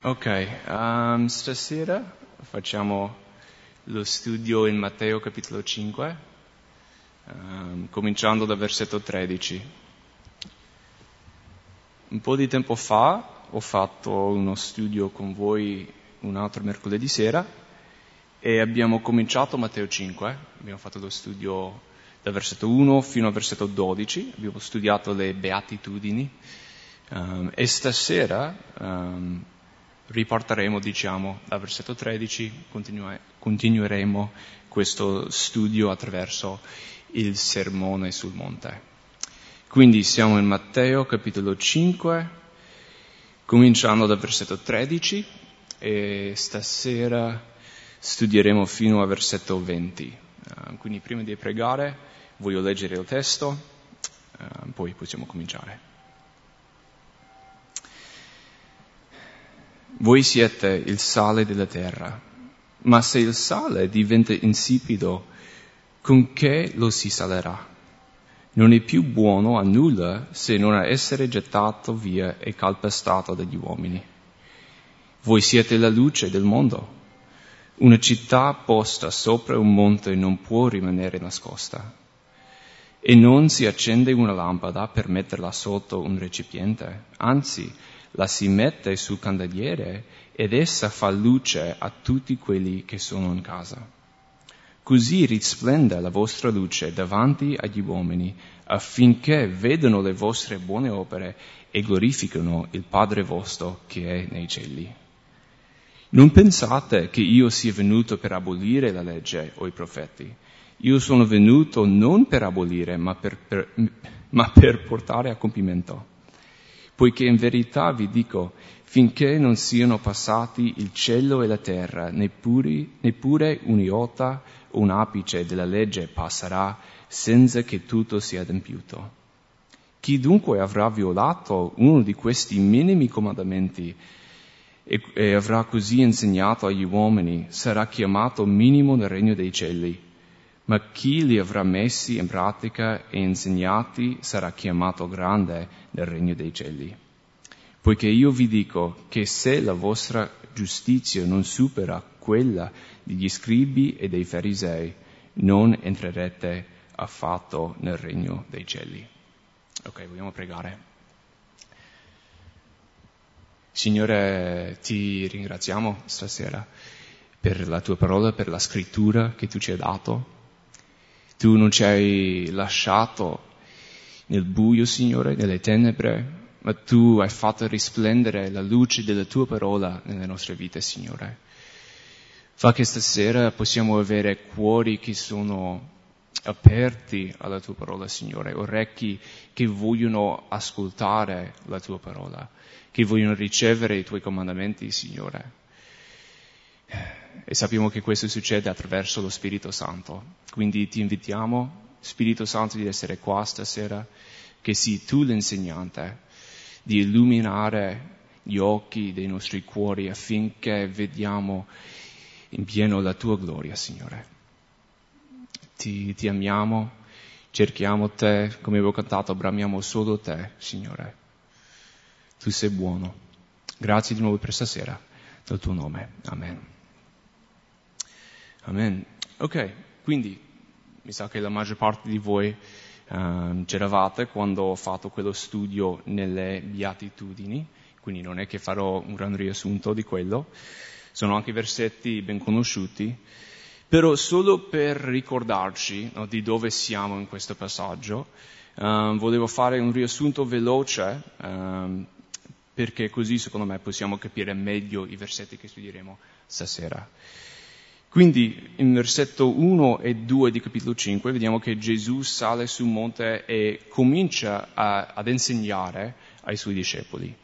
Ok, um, stasera facciamo lo studio in Matteo capitolo 5, um, cominciando dal versetto 13. Un po' di tempo fa ho fatto uno studio con voi un altro mercoledì sera e abbiamo cominciato Matteo 5, abbiamo fatto lo studio dal versetto 1 fino al versetto 12, abbiamo studiato le beatitudini um, e stasera riporteremo, diciamo, dal versetto 13, continue, continueremo questo studio attraverso il sermone sul monte. Quindi siamo in Matteo capitolo 5, cominciando dal versetto 13 e stasera studieremo fino al versetto 20. Uh, quindi prima di pregare voglio leggere il testo, uh, poi possiamo cominciare. Voi siete il sale della terra, ma se il sale diventa insipido, con che lo si salerà? Non è più buono a nulla se non a essere gettato via e calpestato dagli uomini. Voi siete la luce del mondo. Una città posta sopra un monte non può rimanere nascosta. E non si accende una lampada per metterla sotto un recipiente, anzi la si mette sul candeliere ed essa fa luce a tutti quelli che sono in casa. Così risplenda la vostra luce davanti agli uomini affinché vedano le vostre buone opere e glorificano il Padre vostro che è nei cieli. Non pensate che io sia venuto per abolire la legge o i profeti. Io sono venuto non per abolire, ma per, per, ma per portare a compimento poiché in verità vi dico, finché non siano passati il cielo e la terra, neppure, neppure un iota o un apice della legge passerà senza che tutto sia adempiuto. Chi dunque avrà violato uno di questi minimi comandamenti e, e avrà così insegnato agli uomini sarà chiamato minimo nel regno dei cieli ma chi li avrà messi in pratica e insegnati sarà chiamato grande nel regno dei cieli. Poiché io vi dico che se la vostra giustizia non supera quella degli scribi e dei farisei, non entrerete affatto nel regno dei cieli. Ok, vogliamo pregare. Signore, ti ringraziamo stasera per la tua parola, per la scrittura che tu ci hai dato tu non ci hai lasciato nel buio, Signore, nelle tenebre, ma tu hai fatto risplendere la luce della tua parola nelle nostre vite, Signore. Fa che stasera possiamo avere cuori che sono aperti alla tua parola, Signore, orecchi che vogliono ascoltare la tua parola, che vogliono ricevere i tuoi comandamenti, Signore. E sappiamo che questo succede attraverso lo Spirito Santo. Quindi ti invitiamo, Spirito Santo, di essere qua stasera, che sii tu l'insegnante, di illuminare gli occhi dei nostri cuori affinché vediamo in pieno la tua gloria, Signore. Ti, ti amiamo, cerchiamo te, come avevo cantato, bramiamo solo te, Signore. Tu sei buono. Grazie di nuovo per stasera, nel tuo nome. Amen. Amen. Ok, quindi mi sa che la maggior parte di voi um, c'eravate quando ho fatto quello studio nelle beatitudini, quindi non è che farò un gran riassunto di quello, sono anche versetti ben conosciuti, però solo per ricordarci no, di dove siamo in questo passaggio, um, volevo fare un riassunto veloce, um, perché così secondo me possiamo capire meglio i versetti che studieremo stasera. Quindi in versetto 1 e 2 di capitolo 5 vediamo che Gesù sale sul monte e comincia a, ad insegnare ai suoi discepoli.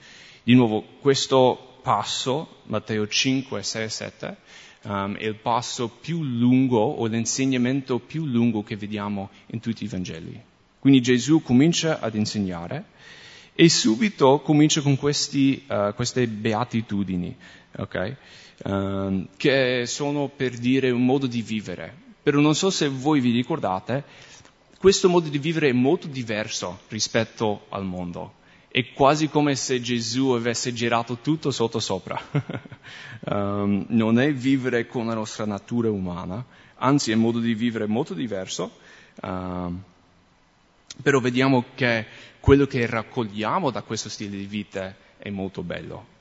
Di nuovo, questo passo, Matteo 5, 6 e 7, um, è il passo più lungo o l'insegnamento più lungo che vediamo in tutti i Vangeli. Quindi Gesù comincia ad insegnare e subito comincia con questi, uh, queste beatitudini. Okay? Ehm, che sono per dire un modo di vivere. Però non so se voi vi ricordate, questo modo di vivere è molto diverso rispetto al mondo. è quasi come se Gesù avesse girato tutto sotto sopra. um, non è vivere con la nostra natura umana, anzi è un modo di vivere molto diverso, um, però vediamo che quello che raccogliamo da questo stile di vita è molto bello.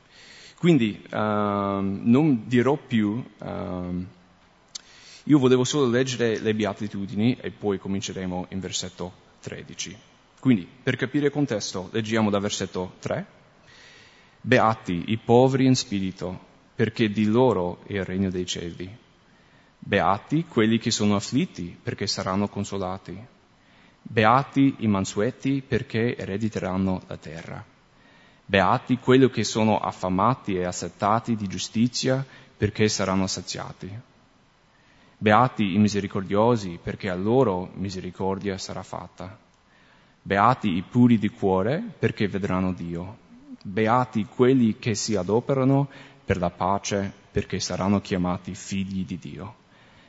Quindi um, non dirò più, io volevo solo leggere le beatitudini e poi cominceremo in versetto 13. Quindi, per capire il contesto, leggiamo da versetto 3. Beati i poveri in spirito, perché di loro è il regno dei cieli. Beati quelli che sono afflitti, perché saranno consolati. Beati i mansueti, perché erediteranno la terra. Beati quelli che sono affamati e assettati di giustizia, perché saranno saziati. Beati i misericordiosi, perché a loro misericordia sarà fatta. Beati i puri di cuore, perché vedranno Dio. Beati quelli che si adoperano per la pace, perché saranno chiamati figli di Dio.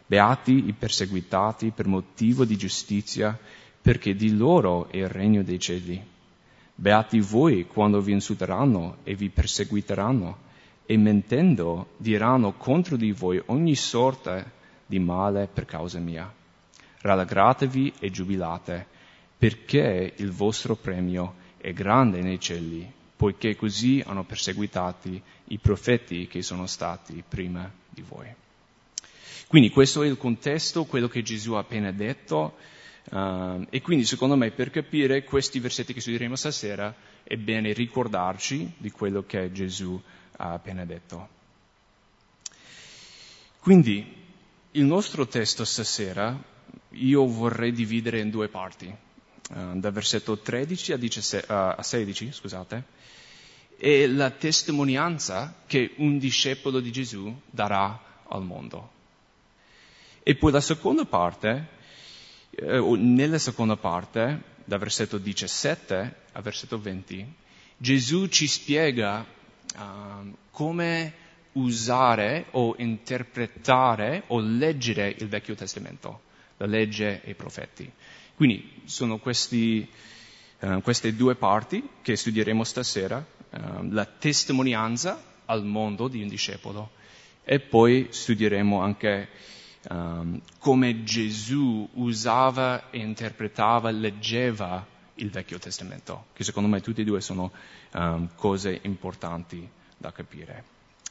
Beati i perseguitati per motivo di giustizia, perché di loro è il regno dei cieli. Beati voi quando vi insulteranno e vi perseguiteranno, e mentendo diranno contro di voi ogni sorta di male per causa mia. Rallegratevi e giubilate perché il vostro premio è grande nei cieli, poiché così hanno perseguitati i profeti che sono stati prima di voi. Quindi questo è il contesto, quello che Gesù ha appena detto, uh, e quindi secondo me per capire questi versetti che studieremo stasera è bene ricordarci di quello che Gesù ha appena detto. Quindi il nostro testo stasera io vorrei dividere in due parti. Eh, dal versetto 13 a, 17, a 16, scusate, è la testimonianza che un discepolo di Gesù darà al mondo. E poi la seconda parte, nella seconda parte, dal versetto 17 al versetto 20, Gesù ci spiega uh, come usare o interpretare o leggere il Vecchio Testamento, la legge e i profeti. Quindi sono questi, uh, queste due parti che studieremo stasera, uh, la testimonianza al mondo di un discepolo e poi studieremo anche um, come Gesù usava e interpretava, leggeva il Vecchio Testamento, che secondo me tutti e due sono um, cose importanti da capire.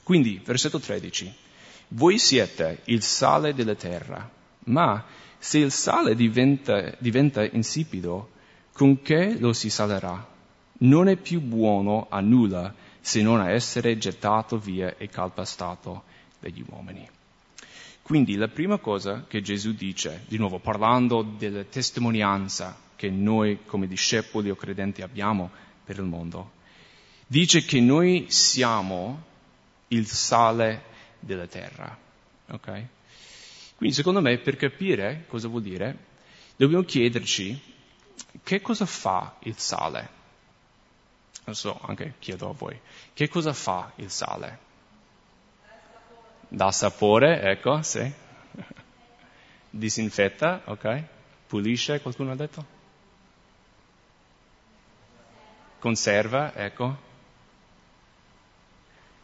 Quindi, versetto 13, voi siete il sale della terra, ma se il sale diventa, diventa insipido, con che lo si salerà? Non è più buono a nulla se non a essere gettato via e calpestato dagli uomini. Quindi la prima cosa che Gesù dice, di nuovo parlando della testimonianza che noi come discepoli o credenti abbiamo per il mondo, dice che noi siamo il sale della terra. Okay? Quindi secondo me per capire cosa vuol dire dobbiamo chiederci che cosa fa il sale. Adesso anche chiedo a voi, che cosa fa il sale? Dà sapore, ecco, sì. Disinfetta, ok? Pulisce, qualcuno ha detto? Conserva, ecco.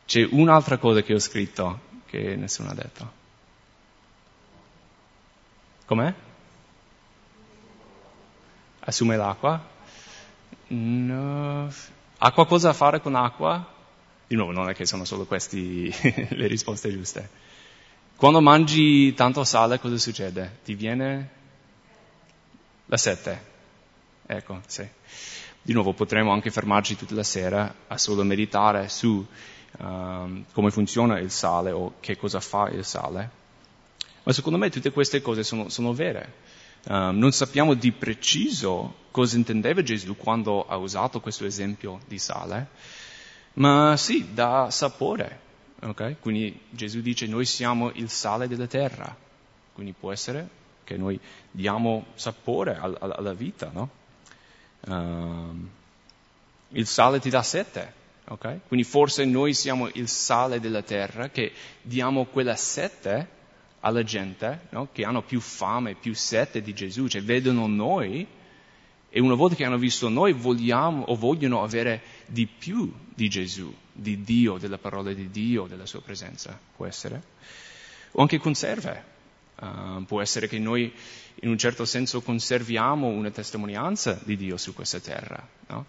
C'è un'altra cosa che ho scritto che nessuno ha detto. Com'è? Assume l'acqua? No. Qualcosa a fare con acqua? Di nuovo, non è che sono solo queste le risposte giuste. Quando mangi tanto sale, cosa succede? Ti viene la sete. Ecco, sì. Di nuovo, potremmo anche fermarci tutta la sera a solo meditare su um, come funziona il sale o che cosa fa il sale. Ma secondo me tutte queste cose sono, sono vere. Um, non sappiamo di preciso cosa intendeva Gesù quando ha usato questo esempio di sale, ma sì, dà sapore. Okay? Quindi Gesù dice noi siamo il sale della terra, quindi può essere che noi diamo sapore alla, alla vita, no? Um, il sale ti dà sete, okay? Quindi forse noi siamo il sale della terra che diamo quella sete alla gente no? che hanno più fame, più sete di Gesù, cioè vedono noi E una volta che hanno visto noi, vogliamo o vogliono avere di più di Gesù, di Dio, della parola di Dio, della sua presenza, può essere. O anche conserve. Uh, può essere che noi in un certo senso conserviamo una testimonianza di Dio su questa terra. No?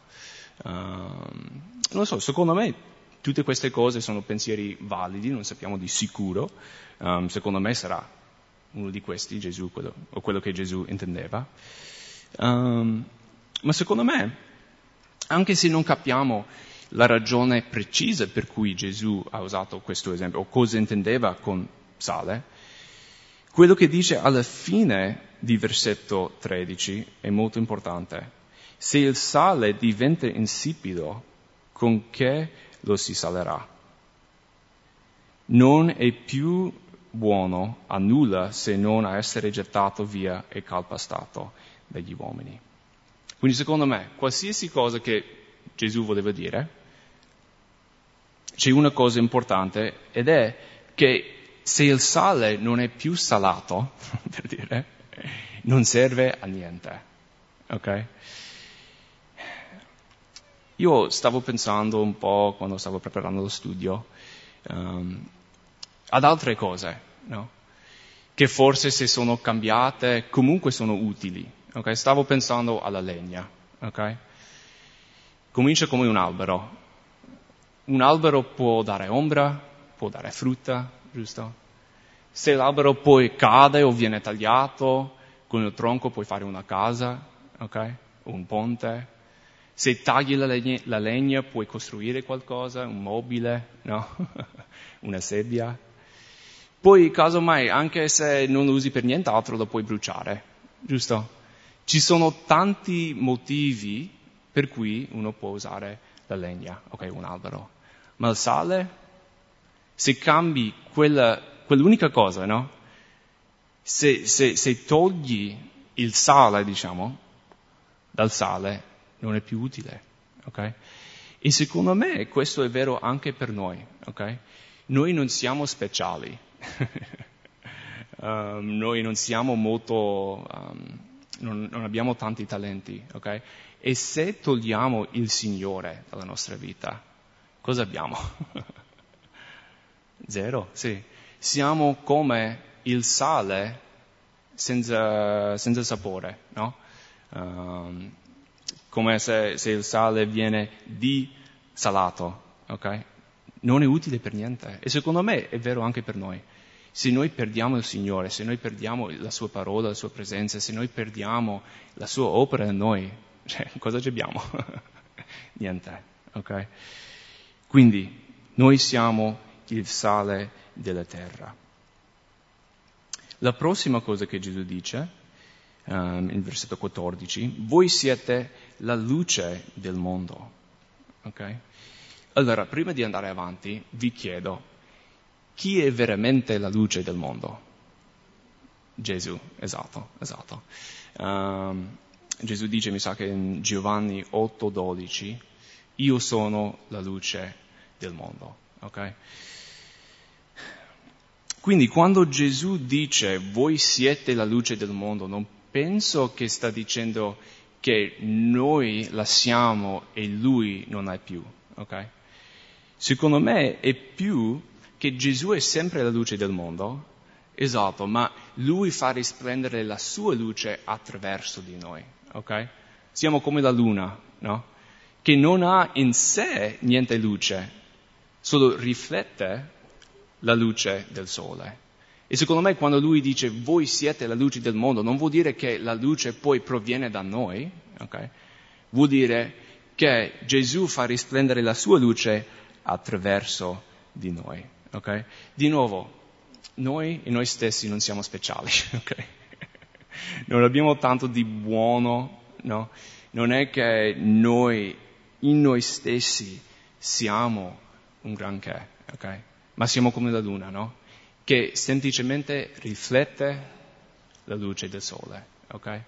Uh, non so, secondo me tutte queste cose sono pensieri validi, non sappiamo di sicuro. Um, secondo me sarà uno di questi Gesù, quello, o quello che Gesù intendeva. Um, ma secondo me, anche se non capiamo la ragione precisa per cui Gesù ha usato questo esempio, o cosa intendeva con sale, quello che dice alla fine di versetto 13 è molto importante. Se il sale diventa insipido, con che lo si salerà? Non è più buono a nulla se non a essere gettato via e calpastato dagli uomini. Quindi secondo me, qualsiasi cosa che Gesù voleva dire, c'è una cosa importante ed è che se il sale non è più salato, per dire, non serve a niente. Ok? Io stavo pensando un po' quando stavo preparando lo studio um, ad altre cose, no? che forse se sono cambiate comunque sono utili. Okay? Stavo pensando alla legna. Okay? Comincia come un albero. Un albero può dare ombra, può dare frutta, giusto? Se l'albero poi cade o viene tagliato, con il tronco puoi fare una casa, okay? un ponte. Se tagli la legna, la legna, puoi costruire qualcosa, un mobile, no? una sedia. Poi, casomai, anche se non lo usi per nient'altro, lo puoi bruciare, giusto? Ci sono tanti motivi per cui uno può usare la legna, ok, un albero. Ma il sale, se cambi quella, quell'unica cosa, no? Se, se, se togli il sale, diciamo, dal sale, non è più utile, ok? E secondo me questo è vero anche per noi, ok? Noi non siamo speciali, um, noi non siamo molto, um, non, non, abbiamo tanti talenti, ok? E se togliamo il Signore dalla nostra vita, cosa abbiamo? Zero, sì. Siamo come il sale senza, senza sapore, no? Um, come se, se, il sale viene disalato, ok? Non è utile per niente. E secondo me è vero anche per noi. Se noi perdiamo il Signore, se noi perdiamo la Sua parola, la Sua presenza, se noi perdiamo la Sua opera in noi, cioè, cosa abbiamo? niente, ok? Quindi noi siamo il sale della terra. La prossima cosa che Gesù dice, um, in versetto 14, voi siete la luce del mondo. Okay? Allora, prima di andare avanti, vi chiedo, chi è veramente la luce del mondo? Gesù, esatto, esatto. Um, Gesù dice, mi sa che in Giovanni 8:12, io sono la luce del mondo. Okay? Quindi quando Gesù dice voi siete la luce del mondo, non penso che sta dicendo che noi la siamo e lui non è più, ok? Secondo me è più che Gesù è sempre la luce del mondo, esatto, ma lui fa risplendere la sua luce attraverso di noi, ok? Siamo come la luna, no? Che non ha in sé niente luce, solo riflette la luce del sole. E secondo me quando lui dice voi siete la luce del mondo, non vuol dire che la luce poi proviene da noi, okay? vuol dire che Gesù fa risplendere la sua luce attraverso di noi. Okay? Di nuovo, noi e noi stessi non siamo speciali, okay? non abbiamo tanto di buono, no? non è che noi in noi stessi siamo un granché. Okay? ma siamo come la luna, no? Che semplicemente riflette la luce del sole, ok?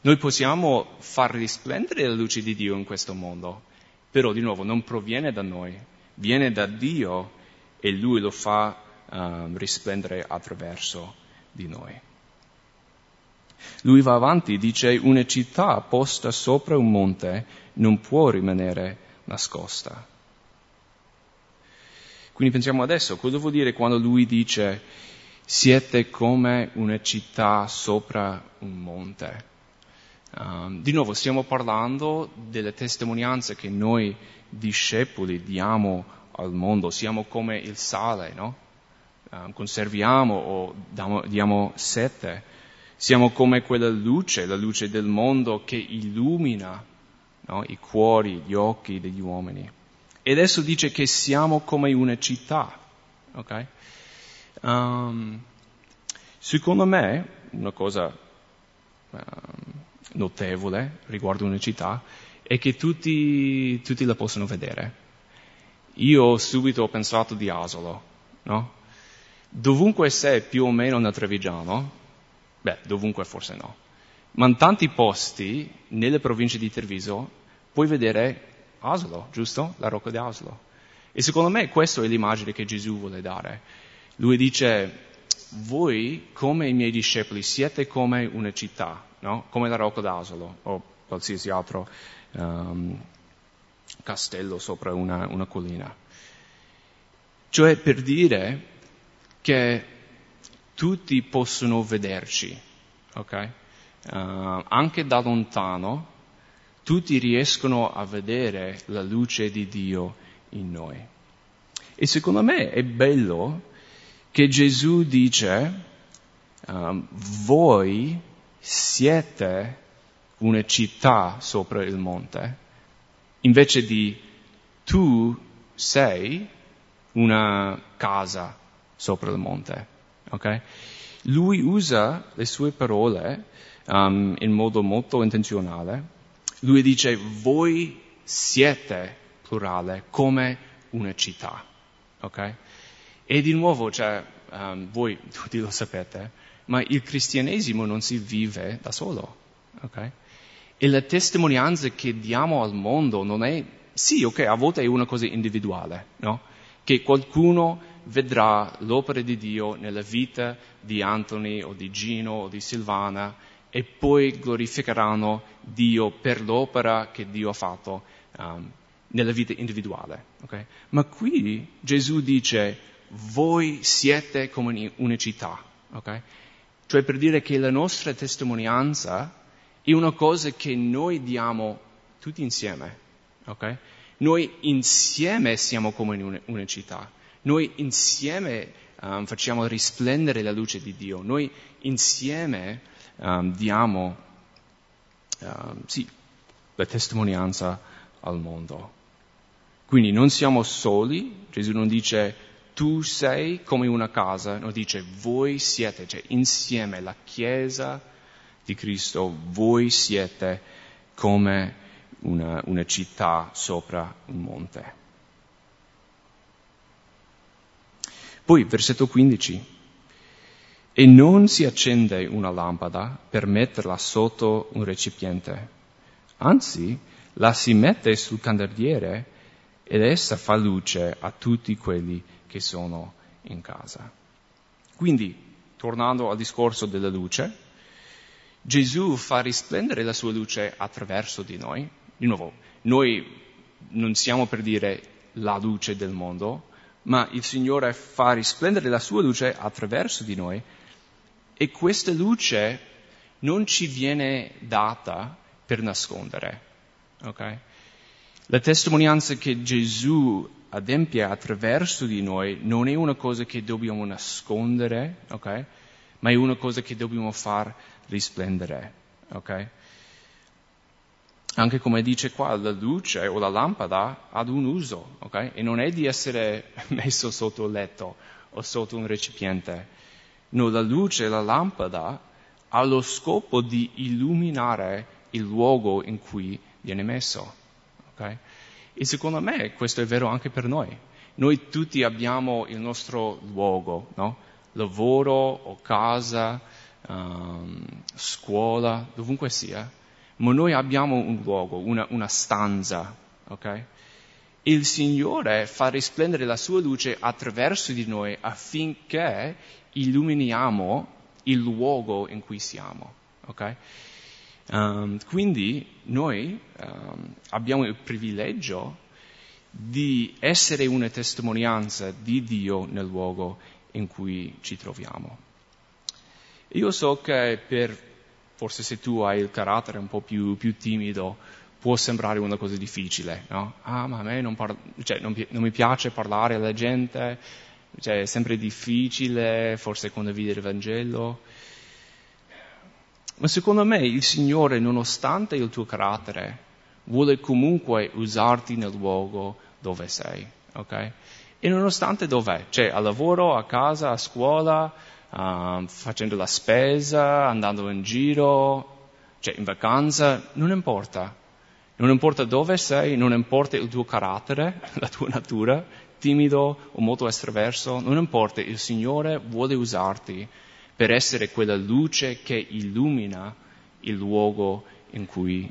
Noi possiamo far risplendere la luce di Dio in questo mondo, però di nuovo non proviene da noi, viene da Dio e Lui lo fa um, risplendere attraverso di noi. Lui va avanti, dice una città posta sopra un monte non può rimanere nascosta. Quindi pensiamo adesso, cosa vuol dire quando lui dice siete come una città sopra un monte? Um, di nuovo stiamo parlando delle testimonianze che noi discepoli diamo al mondo, siamo come il sale, no? Um, conserviamo o diamo, diamo sete, siamo come quella luce, la luce del mondo che illumina no? i cuori, gli occhi degli uomini. E adesso dice che siamo come una città. Okay? Um, secondo me, una cosa um, notevole riguardo una città è che tutti, tutti, la possono vedere. Io subito ho pensato di Asolo, no? Dovunque sei più o meno nel Trevigiano, beh, dovunque forse no, ma in tanti posti nelle province di Treviso puoi vedere Asolo, giusto? La rocca di Asolo. E secondo me questa è l'immagine che Gesù vuole dare. Lui dice, voi come i miei discepoli siete come una città, no? come la rocca d'Asolo o qualsiasi altro um, castello sopra una, una collina. Cioè per dire che tutti possono vederci, ok? Uh, anche da lontano tutti riescono a vedere la luce di Dio in noi. E secondo me è bello che Gesù dice, um, voi siete una città sopra il monte, invece di tu sei una casa sopra il monte. Okay? Lui usa le sue parole um, in modo molto intenzionale lui dice voi siete, plurale, come una città. Okay? E di nuovo, cioè, um, voi tutti lo sapete, ma il cristianesimo non si vive da solo. Okay? E la testimonianza che diamo al mondo non è, sì, ok, a volte è una cosa individuale, no? Che qualcuno vedrà l'opera di Dio nella vita di Anthony o di Gino o di Silvana e poi glorificheranno Dio per l'opera che Dio ha fatto um, nella vita individuale. Okay? Ma qui Gesù dice, voi siete come una città. Okay? Cioè per dire che la nostra testimonianza è una cosa che noi diamo tutti insieme. Okay? Noi insieme siamo come una, una città. Noi insieme um, facciamo risplendere la luce di Dio. Noi insieme um, diamo um, sì, la testimonianza al mondo. Quindi non siamo soli, Gesù non dice tu sei come una casa, no, dice voi siete, cioè insieme la Chiesa di Cristo, voi siete come una, una città sopra un monte. Poi, versetto 15 e non si accende una lampada per metterla sotto un recipiente, anzi la si mette sul candelliere ed essa fa luce a tutti quelli che sono in casa. Quindi, tornando al discorso della luce, Gesù fa risplendere la sua luce attraverso di noi. Di nuovo, noi non siamo per dire la luce del mondo, ma il Signore fa risplendere la sua luce attraverso di noi e questa luce non ci viene data per nascondere. Okay? La testimonianza che Gesù adempie attraverso di noi non è una cosa che dobbiamo nascondere, okay? Ma è una cosa che dobbiamo far risplendere. Okay? Anche come dice qua, la luce o la lampada ha un uso, e non è di essere messo sotto il letto o sotto un recipiente No, la luce, la lampada, ha lo scopo di illuminare il luogo in cui viene messo. Okay? E secondo me questo è vero anche per noi. Noi tutti abbiamo il nostro luogo, no? Lavoro o casa, um, scuola, dovunque sia, ma noi abbiamo un luogo, una, una stanza. Okay? il Signore fa risplendere la sua luce attraverso di noi affinché illuminiamo il luogo in cui siamo. Okay? Um, quindi noi um, abbiamo il privilegio di essere una testimonianza di Dio nel luogo in cui ci troviamo. Io so che per, forse se tu hai il carattere un po' più, più timido, può sembrare una cosa difficile, no? Ah, ma a me non, par- cioè, non, non mi piace parlare alla gente, cioè, è sempre difficile forse condividere il Vangelo. Ma secondo me il Signore, nonostante il tuo carattere, vuole comunque usarti nel luogo dove sei, ok? E nonostante dov'è, cioè al lavoro, a casa, a scuola, uh, facendo la spesa, andando in giro, cioè in vacanza, non importa. Non importa dove sei, non importa il tuo carattere, la tua natura, timido o molto estroverso, non importa, il Signore vuole usarti per essere quella luce che illumina il luogo in cui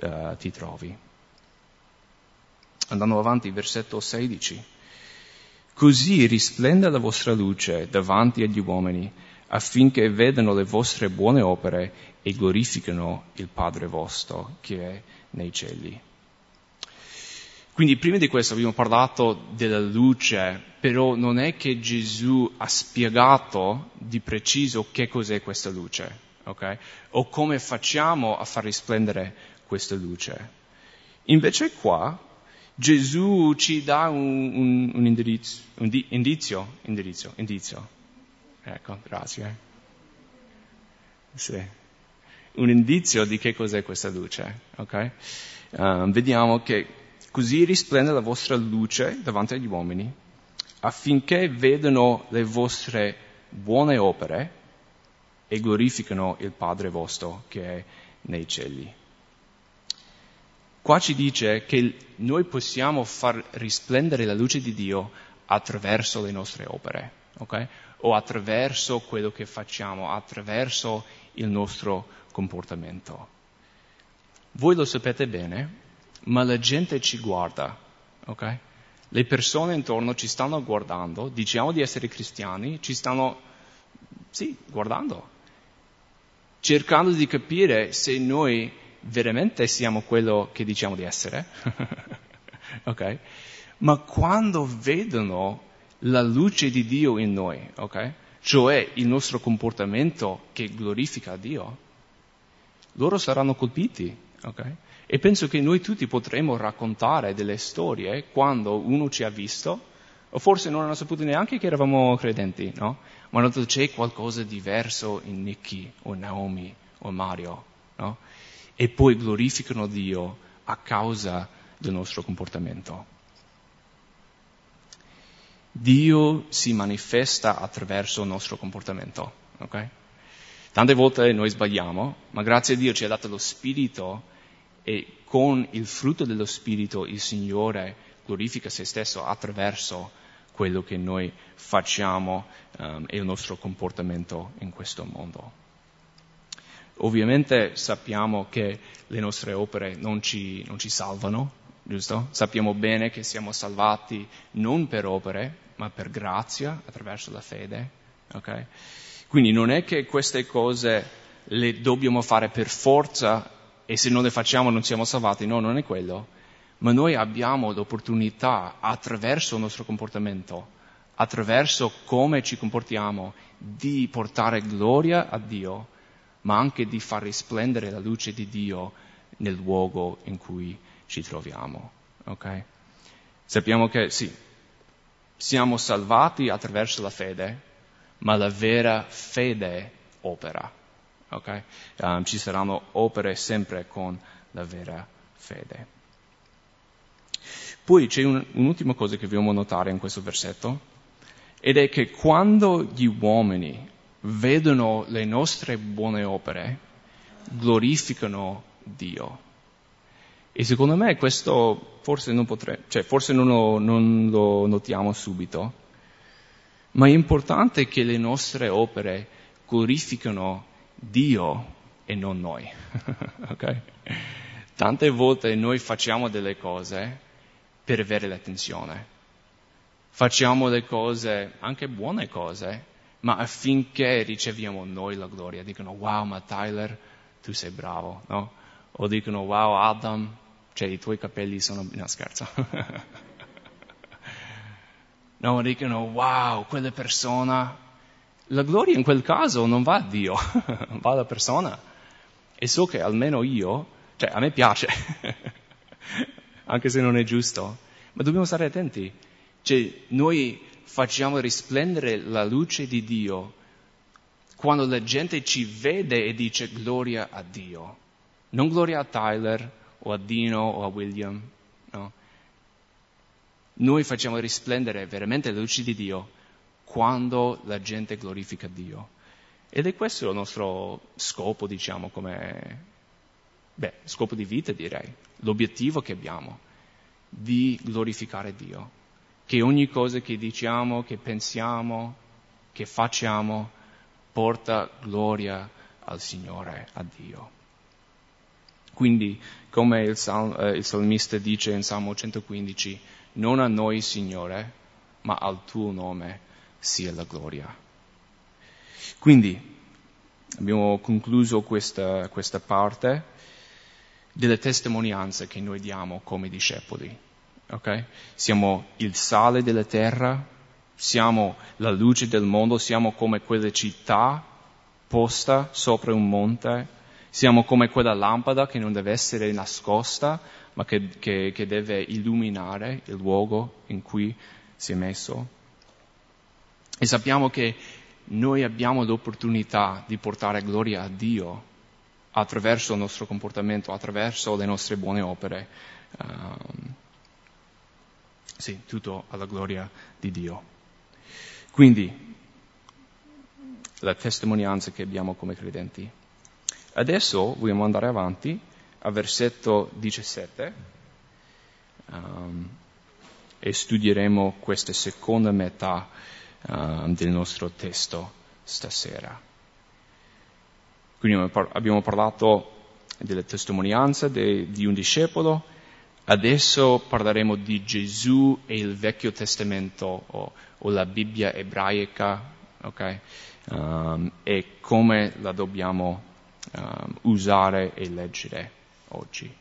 uh, ti trovi. Andando avanti, versetto 16. Così risplenda la vostra luce davanti agli uomini, affinché vedano le vostre buone opere e glorificano il Padre vostro che è nei cieli. Quindi prima di questo abbiamo parlato della luce, però non è che Gesù ha spiegato di preciso che cos'è questa luce, ok? O come facciamo a far risplendere questa luce. Invece qua Gesù ci dà un, un, un indirizzo, un di, indizio, indizio, indizio. Ecco, grazie. Sì. Un indizio di che cos'è questa luce, ok? Uh, vediamo che Così risplende la vostra luce davanti agli uomini, affinché vedano le vostre buone opere e glorificano il Padre vostro che è nei cieli. Qua ci dice che noi possiamo far risplendere la luce di Dio attraverso le nostre opere, ok? O attraverso quello che facciamo, attraverso il nostro comportamento. Voi lo sapete bene, ma la gente ci guarda, ok? Le persone intorno ci stanno guardando, diciamo di essere cristiani, ci stanno, sì, guardando, cercando di capire se noi veramente siamo quello che diciamo di essere, ok? Ma quando vedono la luce di Dio in noi, ok? Cioè il nostro comportamento che glorifica Dio, loro saranno colpiti, ok? E penso che noi tutti potremmo raccontare delle storie quando uno ci ha visto, o forse non hanno saputo neanche che eravamo credenti, no? Ma hanno detto c'è qualcosa di diverso in Nicky, o Naomi, o Mario, no? E poi glorificano Dio a causa del nostro comportamento. Dio si manifesta attraverso il nostro comportamento, ok? Tante volte noi sbagliamo, ma grazie a Dio ci ha dato lo Spirito e con il frutto dello Spirito il Signore glorifica se stesso attraverso quello che noi facciamo um, e il nostro comportamento in questo mondo. Ovviamente sappiamo che le nostre opere non ci, non ci salvano, giusto? Sappiamo bene che siamo salvati non per opere, ma per grazia, attraverso la fede. Okay? Quindi non è che queste cose le dobbiamo fare per forza e se non le facciamo non siamo salvati, no, non è quello. Ma noi abbiamo l'opportunità, attraverso il nostro comportamento, attraverso come ci comportiamo, di portare gloria a Dio, ma anche di far risplendere la luce di Dio nel luogo in cui ci troviamo. Okay? Sappiamo che sì, siamo salvati attraverso la fede, ma la vera fede opera okay? um, ci saranno opere sempre con la vera fede. Poi c'è un, un'ultima cosa che dobbiamo notare in questo versetto, ed è che quando gli uomini vedono le nostre buone opere, glorificano Dio. E secondo me questo forse non, potrei, cioè forse non lo, non lo notiamo subito, ma è importante che le nostre opere glorificano Dio e non noi. okay? Tante volte noi facciamo delle cose per avere l'attenzione. Facciamo le cose, anche buone cose, ma affinché riceviamo noi la gloria. Dicono, wow, ma Tyler, tu sei bravo, no? O dicono, wow, Adam, cioè i tuoi capelli sono... No, scherzo. no, dicono, wow, quella persona... La gloria in quel caso non va a Dio, va alla persona. E so che almeno io, cioè a me piace, anche se non è giusto, ma dobbiamo stare attenti. Cioè, noi facciamo risplendere la luce di Dio quando la gente ci vede e dice gloria a Dio. Non gloria a Tyler o a Dino o a William, no. Noi facciamo risplendere veramente la luce di Dio quando la gente glorifica Dio. Ed è questo il nostro scopo, diciamo, come, beh, scopo di vita direi, l'obiettivo che abbiamo, di glorificare Dio che ogni cosa che diciamo, che pensiamo, che facciamo, porta gloria al Signore, a Dio. Quindi, come il, sal- eh, il salmista dice in Salmo 115, non a noi, Signore, ma al tuo nome sia la gloria. Quindi, abbiamo concluso questa, questa parte delle testimonianze che noi diamo come discepoli ok? Siamo il sale della terra, siamo la luce del mondo, siamo come quella città posta sopra un monte, siamo come quella lampada che non deve essere nascosta, ma che, che, che deve illuminare il luogo in cui si è messo. E sappiamo che noi abbiamo l'opportunità di portare gloria a Dio attraverso il nostro comportamento, attraverso le nostre buone opere. Um, sì, tutto alla gloria di Dio. Quindi, la testimonianza che abbiamo come credenti. Adesso vogliamo andare avanti al versetto 17 um, e studieremo questa seconda metà um, del nostro testo stasera. Quindi abbiamo parlato della testimonianza de, di un discepolo, Adesso parleremo di Gesù e il Vecchio Testamento o, o la Bibbia ebraica okay? um, e come la dobbiamo um, usare e leggere oggi.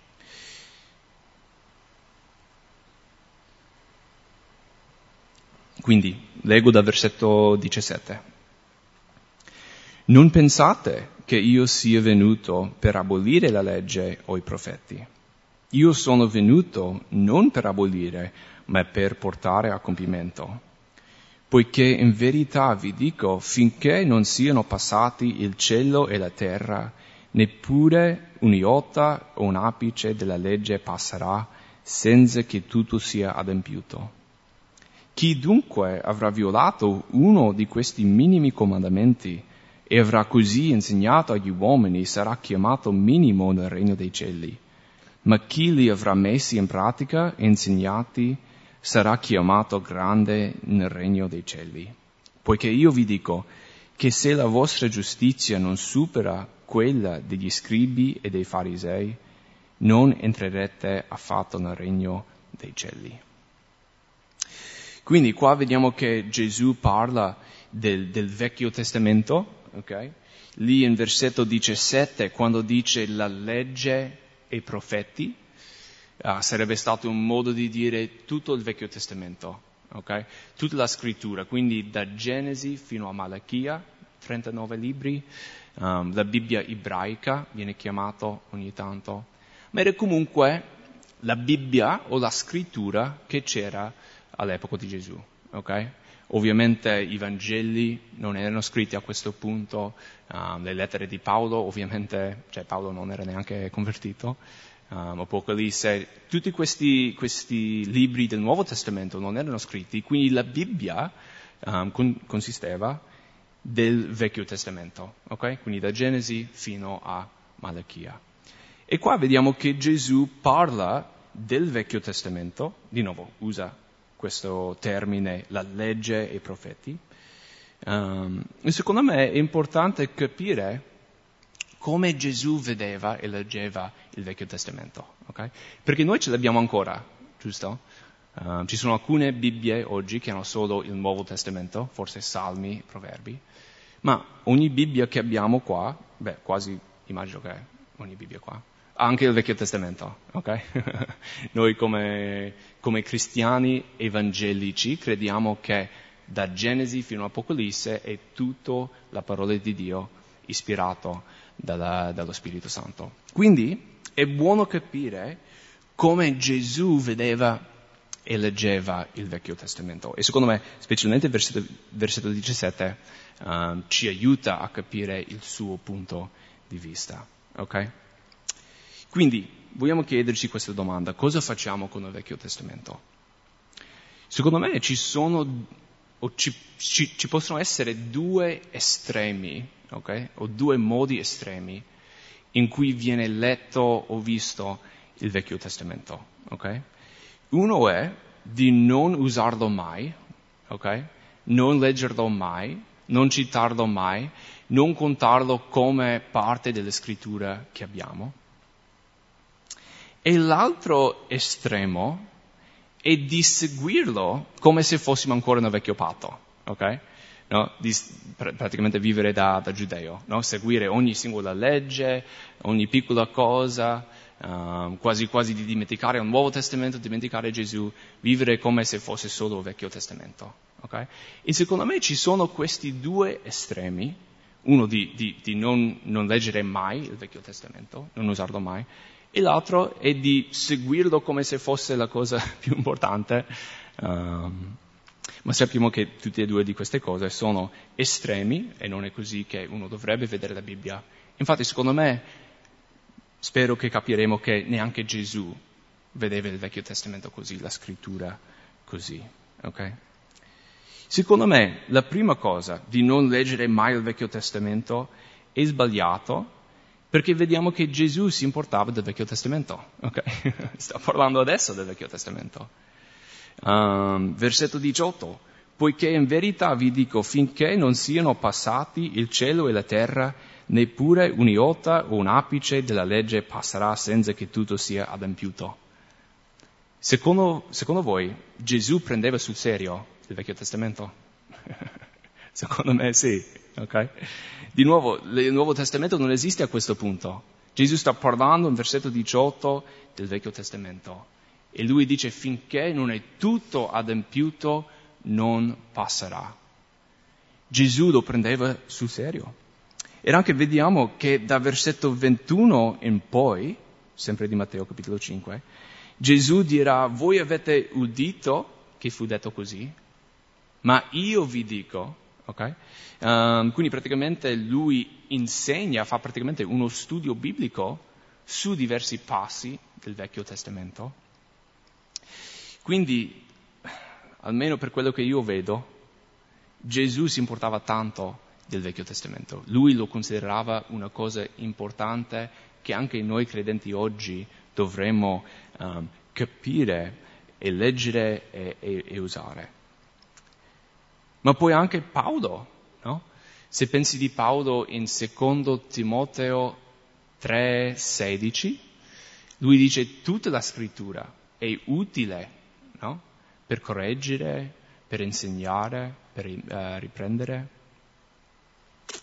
Quindi, leggo dal versetto 17. Non pensate che io sia venuto per abolire la legge o i profeti. Io sono venuto non per abolire, ma per portare a compimento. Poiché in verità vi dico, finché non siano passati il cielo e la terra, neppure un iota o un apice della legge passerà senza che tutto sia adempiuto. Chi dunque avrà violato uno di questi minimi comandamenti e avrà così insegnato agli uomini sarà chiamato minimo nel regno dei cieli ma chi li avrà messi in pratica e insegnati sarà chiamato grande nel regno dei cieli. Poiché io vi dico che se la vostra giustizia non supera quella degli scribi e dei farisei, non entrerete affatto nel regno dei cieli. Quindi qua vediamo che Gesù parla del, del Vecchio Testamento, ok? Lì in versetto 17, quando dice la legge e profeti, uh, sarebbe stato un modo di dire tutto il Vecchio Testamento, okay? tutta la scrittura, quindi da Genesi fino a Malachia, 39 libri, um, la Bibbia ebraica viene chiamato ogni tanto, ma era comunque la Bibbia o la scrittura che c'era all'epoca di Gesù. Okay? Ovviamente i Vangeli non erano scritti a questo punto, um, le lettere di Paolo, ovviamente, cioè Paolo non era neanche convertito, um, Apocalisse, tutti questi, questi, libri del Nuovo Testamento non erano scritti, quindi la Bibbia um, con, consisteva del Vecchio Testamento, ok? Quindi da Genesi fino a Malachia. E qua vediamo che Gesù parla del Vecchio Testamento, di nuovo usa questo termine, la legge e i profeti. Um, secondo me è importante capire come Gesù vedeva e leggeva il Vecchio Testamento, okay? Perché noi ce l'abbiamo ancora, giusto? Uh, ci sono alcune Bibbie oggi che hanno solo il Nuovo Testamento, forse Salmi, Proverbi, ma ogni Bibbia che abbiamo qua, beh, quasi immagino che ogni Bibbia qua, ha anche il Vecchio Testamento, ok? Noi come, come cristiani evangelici crediamo che da Genesi fino all'Apocalisse è tutto la parola di Dio ispirato dalla, dallo Spirito Santo. Quindi è buono capire come Gesù vedeva e leggeva il Vecchio Testamento. E secondo me, specialmente il versetto, versetto 17, uh, ci aiuta a capire il suo punto di vista. Okay? Quindi, vogliamo chiederci questa domanda. Cosa facciamo con il Vecchio Testamento? Secondo me ci sono, o ci, ci, ci possono essere due estremi, okay? o due modi estremi in cui viene letto o visto il Vecchio Testamento. Okay? Uno è di non usarlo mai, ok? Non leggerlo mai, non citarlo mai, non contarlo come parte delle scritture che abbiamo. E l'altro estremo è di seguirlo come se fossimo ancora nel vecchio patto, ok? No? Di praticamente vivere da, da giudeo, no? seguire ogni singola legge, ogni piccola cosa, uh, quasi quasi di dimenticare il Nuovo Testamento, dimenticare Gesù, vivere come se fosse solo il Vecchio Testamento. Okay? E secondo me ci sono questi due estremi, uno di, di, di non, non, leggere mai il Vecchio Testamento, non usarlo mai, e l'altro è di seguirlo come se fosse la cosa più importante. Um, ma sappiamo che tutte e due di queste cose sono estremi e non è così che uno dovrebbe vedere la Bibbia. Infatti, secondo me, spero che capiremo che neanche Gesù vedeva il Vecchio Testamento così, la scrittura così. Okay? Secondo me la prima cosa di non leggere mai il Vecchio Testamento è sbagliato perché vediamo che Gesù si importava del Vecchio Testamento. Okay? Sto parlando adesso del Vecchio Testamento. Um, versetto 18. Poiché in verità vi dico, finché non siano passati il cielo e la terra, neppure un'iota o un apice della legge passerà senza che tutto sia adempiuto. Secondo, secondo voi Gesù prendeva sul serio il Vecchio Testamento? secondo me sì, ok? Di nuovo, il Nuovo Testamento non esiste a questo punto. Gesù sta parlando in versetto 18 del Vecchio Testamento e lui dice finché non è tutto adempiuto non passerà. Gesù lo prendeva sul serio. E anche vediamo che da versetto 21 in poi, sempre di Matteo capitolo 5, Gesù dirà, voi avete udito che fu detto così, ma io vi dico, ok? Um, quindi praticamente lui insegna, fa praticamente uno studio biblico su diversi passi del Vecchio Testamento. Quindi, almeno per quello che io vedo, Gesù si importava tanto del Vecchio Testamento. Lui lo considerava una cosa importante che anche noi credenti oggi dovremmo um, capire e leggere e, e, e, usare. Ma poi anche Paolo, no? Se pensi di Paolo in secondo Timoteo 3,16, lui dice tutta la scrittura è utile no? per correggere, per insegnare, per uh, riprendere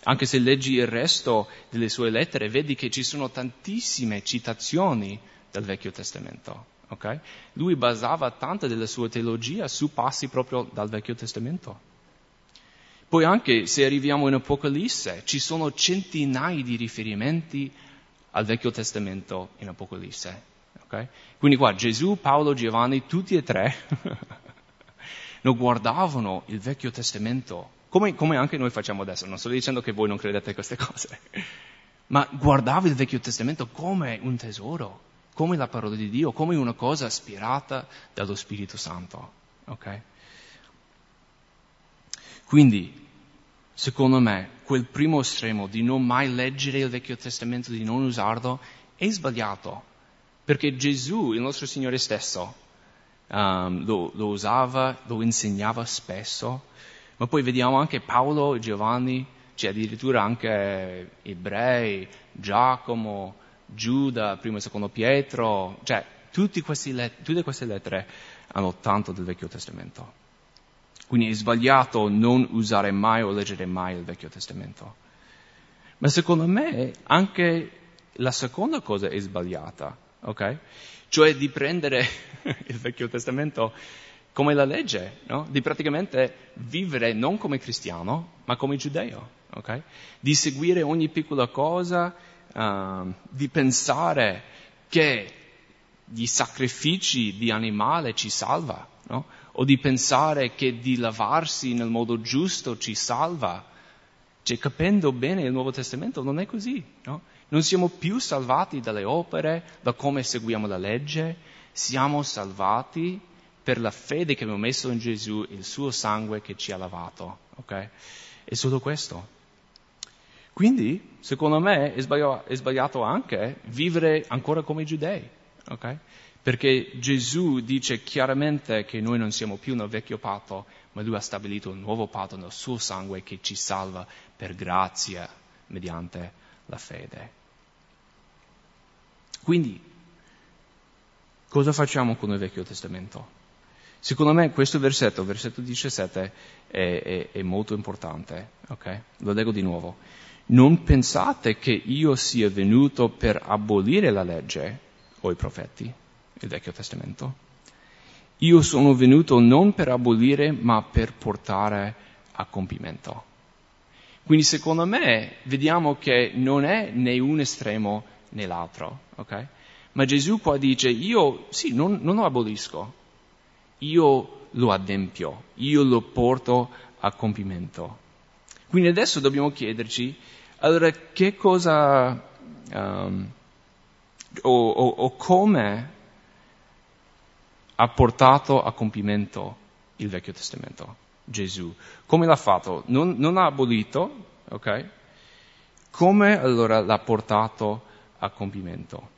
anche se leggi il resto delle sue lettere, vedi che ci sono tantissime citazioni del Vecchio Testamento. Okay? Lui basava tanta della sua teologia su passi proprio dal Vecchio Testamento. Poi anche se arriviamo in Apocalisse, ci sono centinaia di riferimenti al Vecchio Testamento in Apocalisse. Okay? Quindi qua Gesù, Paolo, Giovanni, tutti e tre, non guardavano il Vecchio Testamento come, come anche noi facciamo adesso. Non sto dicendo che voi non credete a queste cose, ma guardavo il Vecchio Testamento come un tesoro, come la parola di Dio, come una cosa ispirata dallo Spirito Santo. Okay? Quindi, secondo me, quel primo estremo di non mai leggere il Vecchio Testamento, di non usarlo, è sbagliato. Perché Gesù, il nostro Signore stesso, um, lo, lo usava, lo insegnava spesso ma poi vediamo anche Paolo, Giovanni, c'è addirittura anche ebrei, Giacomo, Giuda, primo e secondo Pietro, cioè let- tutte queste lettere hanno tanto del Vecchio Testamento. Quindi è sbagliato non usare mai o leggere mai il Vecchio Testamento. Ma secondo me anche la seconda cosa è sbagliata, ok? Cioè di prendere il Vecchio Testamento come la legge, no? Di praticamente vivere non come cristiano, ma come giudeo, ok? Di seguire ogni piccola cosa, uh, di pensare che gli sacrifici di animale ci salva, no? O di pensare che di lavarsi nel modo giusto ci salva. Cioè, capendo bene il Nuovo Testamento non è così, no? Non siamo più salvati dalle opere, da come seguiamo la legge, siamo salvati per la fede che abbiamo messo in Gesù, il suo sangue che ci ha lavato, ok? È solo questo. Quindi, secondo me, è sbagliato, anche vivere ancora come giudei, ok? Perché Gesù dice chiaramente che noi non siamo più nel vecchio patto, ma lui ha stabilito un nuovo patto nel suo sangue che ci salva per grazia mediante la fede. Quindi, cosa facciamo con il Vecchio Testamento? Secondo me questo versetto, versetto 17, è, è, è molto importante. Okay? Lo leggo di nuovo. Non pensate che io sia venuto per abolire la legge o i profeti, il Vecchio Testamento. Io sono venuto non per abolire, ma per portare a compimento. Quindi secondo me vediamo che non è né un estremo né l'altro, ok? Ma Gesù qua dice, io sì, non, non lo abolisco, io lo adempio, io lo porto a compimento. Quindi adesso dobbiamo chiederci, allora che cosa um, o, o, o come ha portato a compimento il Vecchio Testamento, Gesù. Come l'ha fatto? Non, non ha abolito, ok? Come allora l'ha portato a compimento?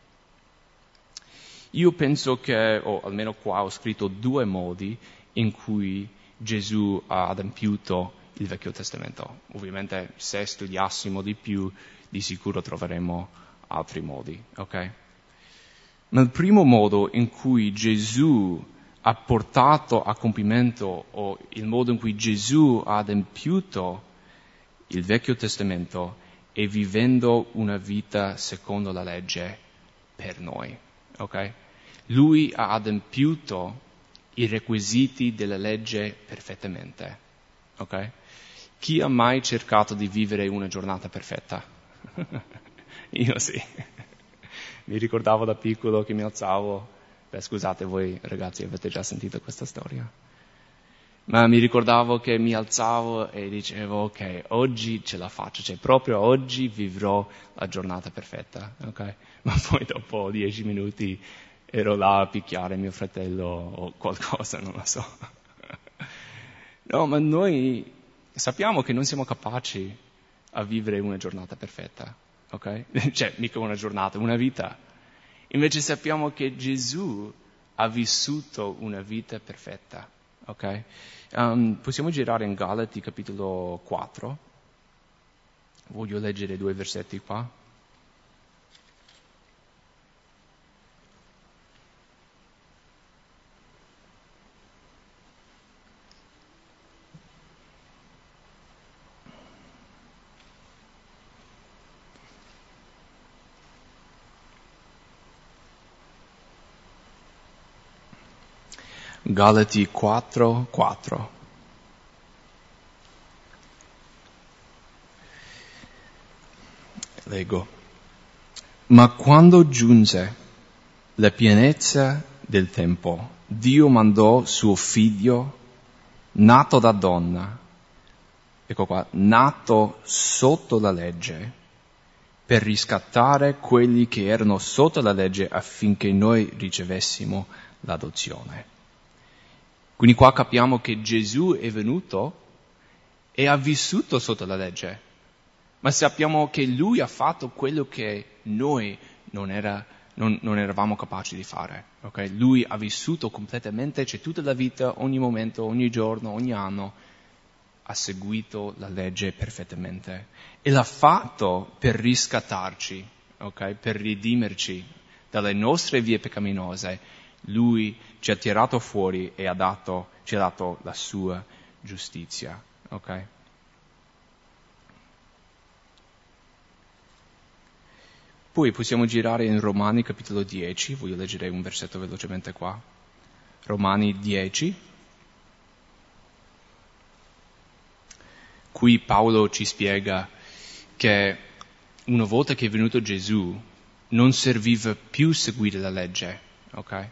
Io penso che, o almeno qua ho scritto due modi in cui Gesù ha adempiuto il Vecchio Testamento. Ovviamente se studiassimo di più, di sicuro troveremo altri modi, ok? Il primo modo in cui Gesù ha portato a compimento o il modo in cui Gesù ha adempiuto il Vecchio Testamento è vivendo una vita secondo la legge per noi. Okay? Lui ha adempiuto i requisiti della legge perfettamente. Okay? Chi ha mai cercato di vivere una giornata perfetta? Io sì. Mi ricordavo da piccolo che mi alzavo, beh scusate voi ragazzi avete già sentito questa storia, ma mi ricordavo che mi alzavo e dicevo ok, oggi ce la faccio, cioè proprio oggi vivrò la giornata perfetta, ok? Ma poi dopo dieci minuti ero là a picchiare mio fratello o qualcosa, non lo so. No, ma noi sappiamo che non siamo capaci a vivere una giornata perfetta ok? Cioè, mica una giornata, una vita. Invece sappiamo che Gesù ha vissuto una vita perfetta, ok? Um, possiamo girare in Galati capitolo 4. Voglio leggere due versetti qua. Galati 4, 4. Leggo. Ma quando giunse la pienezza del tempo, Dio mandò suo figlio, nato da donna, ecco qua, nato sotto la legge, per riscattare quelli che erano sotto la legge affinché noi ricevessimo l'adozione. Quindi qua capiamo che Gesù è venuto e ha vissuto sotto la legge, ma sappiamo che lui ha fatto quello che noi non, era, non, non eravamo capaci di fare. Okay? Lui ha vissuto completamente, cioè tutta la vita, ogni momento, ogni giorno, ogni anno, ha seguito la legge perfettamente e l'ha fatto per riscattarci, okay? per ridimerci dalle nostre vie peccaminose Lui ci ha tirato fuori e ha dato, ci ha dato la sua giustizia. Okay? Poi possiamo girare in Romani capitolo 10, voglio leggere un versetto velocemente qua. Romani 10. Qui Paolo ci spiega che una volta che è venuto Gesù non serviva più seguire la legge, ok?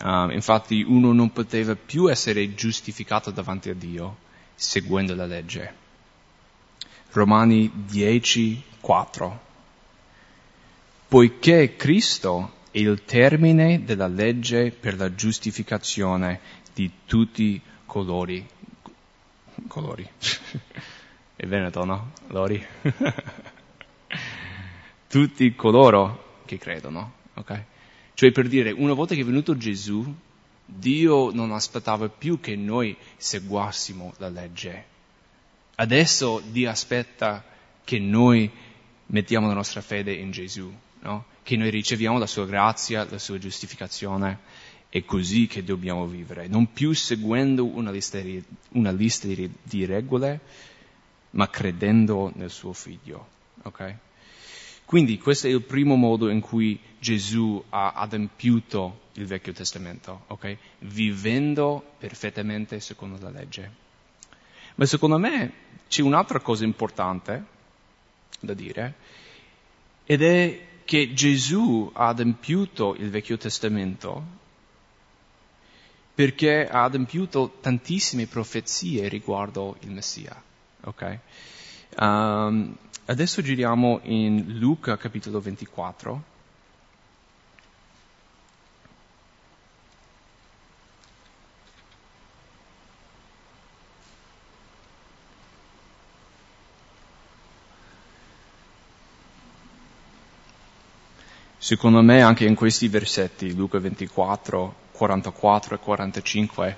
Uh, infatti uno non poteva più essere giustificato davanti a Dio seguendo la legge. Romani 10, 4 poiché Cristo è il termine della legge per la giustificazione di tutti colori. Colori. è veneto, no? Lori. tutti coloro che credono, ok? Cioè per dire, una volta che è venuto Gesù, Dio non aspettava più che noi seguassimo la legge. Adesso Dio aspetta che noi mettiamo la nostra fede in Gesù no? che noi riceviamo la sua grazia, la sua giustificazione, è così che dobbiamo vivere, non più seguendo una lista una lista di regole, ma credendo nel suo figlio. Okay? Quindi questo è il primo modo in cui Gesù ha adempiuto il Vecchio Testamento, okay? vivendo perfettamente secondo la legge. Ma secondo me c'è un'altra cosa importante da dire, ed è che Gesù ha adempiuto il Vecchio Testamento perché ha adempiuto tantissime profezie riguardo il Messia. Okay? Um, adesso giriamo in Luca capitolo 24. Secondo me anche in questi versetti, Luca 24, 44 e 45,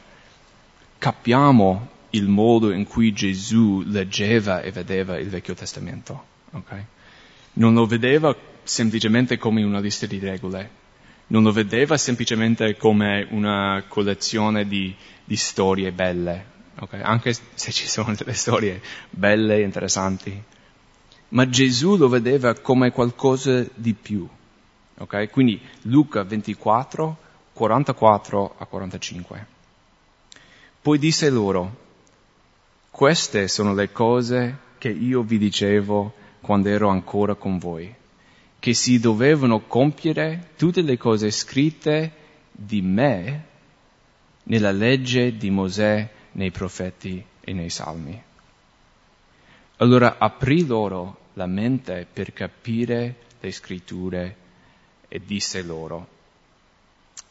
capiamo il modo in cui Gesù leggeva e vedeva il Vecchio Testamento. Okay? Non lo vedeva semplicemente come una lista di regole, non lo vedeva semplicemente come una collezione di, di storie belle, okay? anche se ci sono delle storie belle e interessanti. Ma Gesù lo vedeva come qualcosa di più Okay? Quindi Luca 24, 44 a 45. Poi disse loro, queste sono le cose che io vi dicevo quando ero ancora con voi, che si dovevano compiere tutte le cose scritte di me nella legge di Mosè, nei profeti e nei salmi. Allora aprì loro la mente per capire le scritture e disse loro,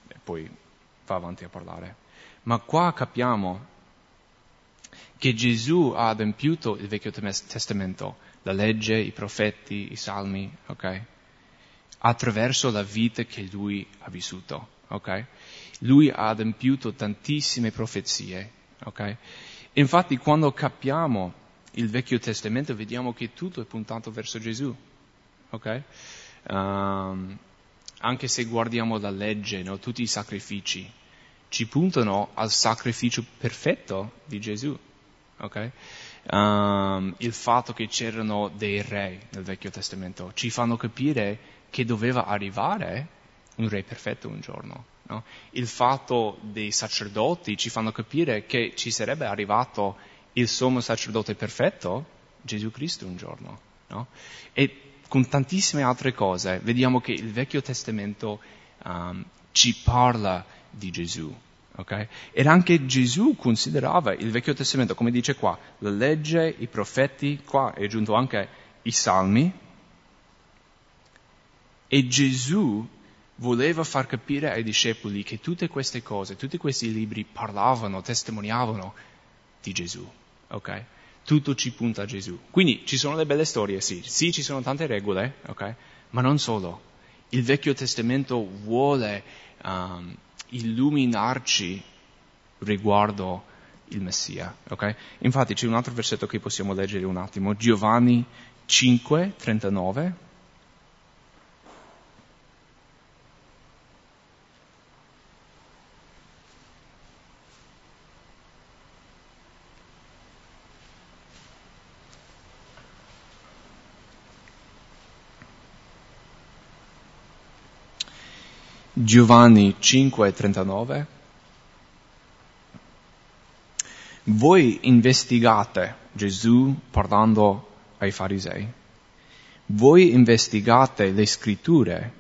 e poi va avanti a parlare, ma qua capiamo che Gesù ha adempiuto il Vecchio Testamento, la legge, i profeti, i salmi, ok? Attraverso la vita che lui ha vissuto, ok? Lui ha adempiuto tantissime profezie, ok? Infatti quando capiamo il Vecchio Testamento vediamo che tutto è puntato verso Gesù, ok? Um, anche se guardiamo la legge, no, tutti i sacrifici, ci puntano al sacrificio perfetto di Gesù. Okay? Um, il fatto che c'erano dei re nel Vecchio Testamento ci fanno capire che doveva arrivare un re perfetto un giorno. No? Il fatto dei sacerdoti ci fanno capire che ci sarebbe arrivato il sommo sacerdote perfetto, Gesù Cristo un giorno. No? E con tantissime altre cose, vediamo che il Vecchio Testamento um, ci parla di Gesù. Okay? Ed anche Gesù considerava il Vecchio Testamento, come dice qua, la legge, i profeti, qua è aggiunto anche i salmi. E Gesù voleva far capire ai discepoli che tutte queste cose, tutti questi libri parlavano, testimoniavano di Gesù. Okay? tutto ci punta a Gesù. Quindi ci sono le belle storie, sì, sì ci sono tante regole, ok? Ma non solo. Il Vecchio Testamento vuole um, illuminarci riguardo il Messia, ok? Infatti c'è un altro versetto che possiamo leggere un attimo, Giovanni 5, 39. Giovanni 5:39. Voi investigate, Gesù parlando ai farisei, voi investigate le scritture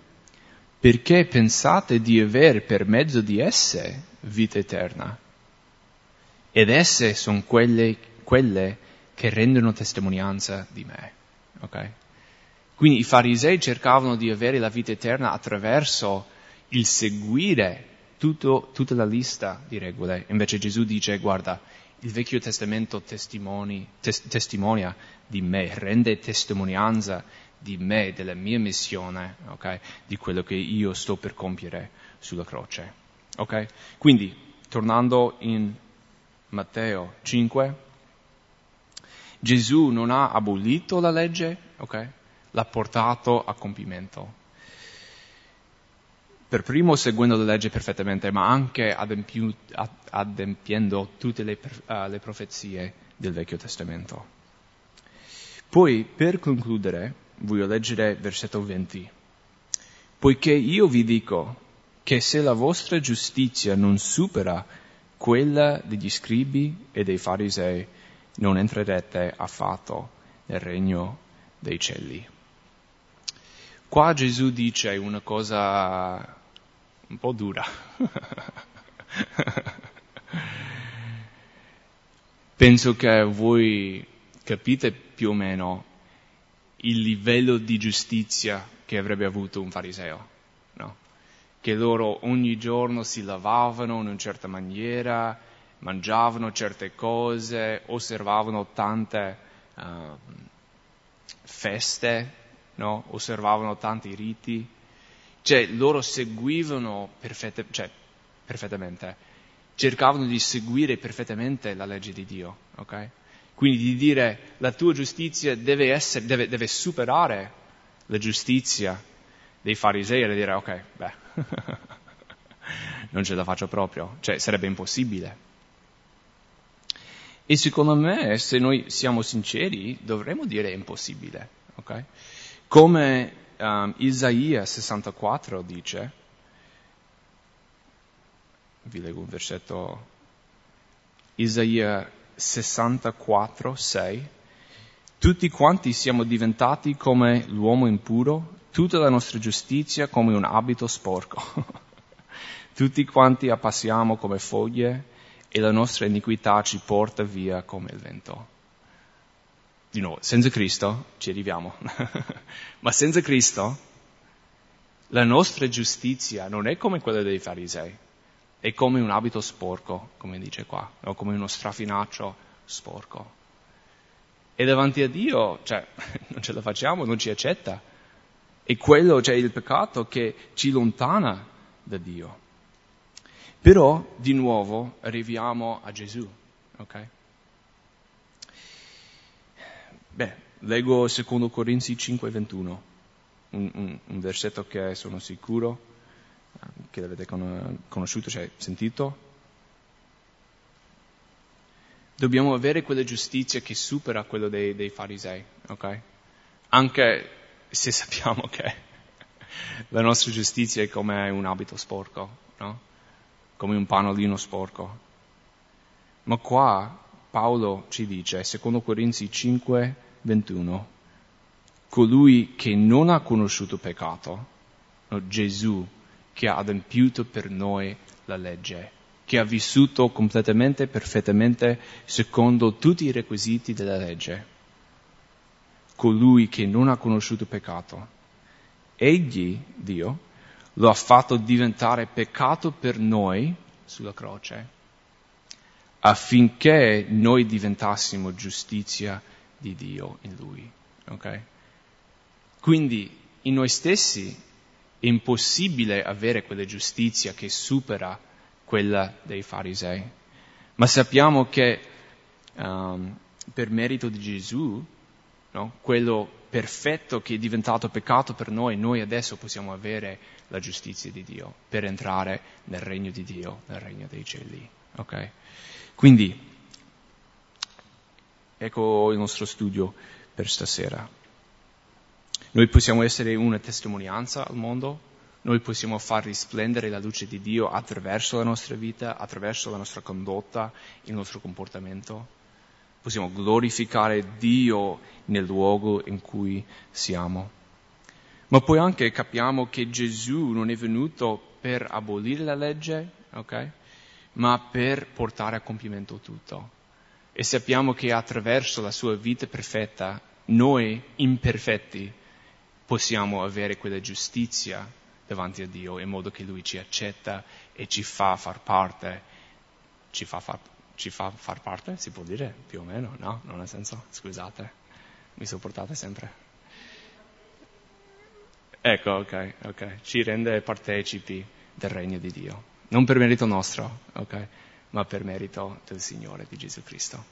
perché pensate di avere per mezzo di esse vita eterna. Ed esse sono quelle, quelle che rendono testimonianza di me. Okay? Quindi i farisei cercavano di avere la vita eterna attraverso il seguire tutto, tutta la lista di regole. Invece Gesù dice, guarda, il Vecchio Testamento tes- testimonia di me, rende testimonianza di me, della mia missione, okay? di quello che io sto per compiere sulla croce. Okay? Quindi, tornando in Matteo 5, Gesù non ha abolito la legge, okay? l'ha portato a compimento. Per primo seguendo la legge perfettamente, ma anche adempiu, adempiendo tutte le, uh, le profezie del Vecchio Testamento. Poi, per concludere, voglio leggere versetto 20. Poiché io vi dico che se la vostra giustizia non supera quella degli scribi e dei farisei, non entrerete affatto nel regno dei cieli. Qua Gesù dice una cosa un po' dura. Penso che voi capite più o meno il livello di giustizia che avrebbe avuto un fariseo, no? Che loro ogni giorno si lavavano in una certa maniera, mangiavano certe cose, osservavano tante uh, feste, no? osservavano tanti riti, cioè loro seguivano perfette, cioè, perfettamente, cercavano di seguire perfettamente la legge di Dio, ok? Quindi di dire la tua giustizia deve, essere, deve, deve superare la giustizia dei farisei e dire ok, beh, non ce la faccio proprio, cioè sarebbe impossibile. E secondo me, se noi siamo sinceri, dovremmo dire impossibile, ok? Come um, Isaia 64 dice, vi leggo un versetto, Isaia 64, 6, tutti quanti siamo diventati come l'uomo impuro, tutta la nostra giustizia come un abito sporco. tutti quanti appassiamo come foglie e la nostra iniquità ci porta via come il vento. Di nuovo, senza Cristo ci arriviamo, ma senza Cristo la nostra giustizia non è come quella dei farisei è come un abito sporco, come dice qua, o come uno strafinaccio sporco. E davanti a Dio, cioè, non ce la facciamo, non ci accetta. E quello, cioè il peccato che ci lontana da Dio. Però, di nuovo, arriviamo a Gesù, ok? Beh, leggo 2 Corinzi 5, 21, un, un, un versetto che sono sicuro che l'avete conosciuto, cioè sentito. Dobbiamo avere quella giustizia che supera quello dei, dei farisei, ok? Anche se sappiamo che la nostra giustizia è come un abito sporco, no? Come un panolino sporco. Ma qua Paolo ci dice, secondo Corinzi 5, 21, colui che non ha conosciuto peccato, no, Gesù, che ha adempiuto per noi la legge, che ha vissuto completamente, perfettamente, secondo tutti i requisiti della legge. Colui che non ha conosciuto peccato. Egli, Dio, lo ha fatto diventare peccato per noi sulla croce, affinché noi diventassimo giustizia di Dio in Lui. Okay? Quindi in noi stessi è impossibile avere quella giustizia che supera quella dei farisei. Ma sappiamo che um, per merito di Gesù, no, quello perfetto che è diventato peccato per noi, noi adesso possiamo avere la giustizia di Dio per entrare nel regno di Dio, nel regno dei cieli. Okay? Quindi, ecco il nostro studio per stasera. Noi possiamo essere una testimonianza al mondo noi possiamo far risplendere la luce di Dio attraverso la nostra vita, attraverso la nostra condotta, il nostro comportamento. Possiamo glorificare Dio nel luogo in cui siamo. Ma poi anche capiamo che Gesù non è venuto per abolire la legge, ok? Ma per portare a compimento tutto. E sappiamo che attraverso la sua vita perfetta, noi imperfetti possiamo avere quella giustizia davanti a Dio in modo che Lui ci accetta e ci fa far parte. Ci fa far, ci fa far parte? Si può dire più o meno? No? Non ha senso? Scusate, mi sopportate sempre. Ecco, ok, ok. Ci rende partecipi del regno di Dio. Non per merito nostro, ok? Ma per merito del Signore, di Gesù Cristo.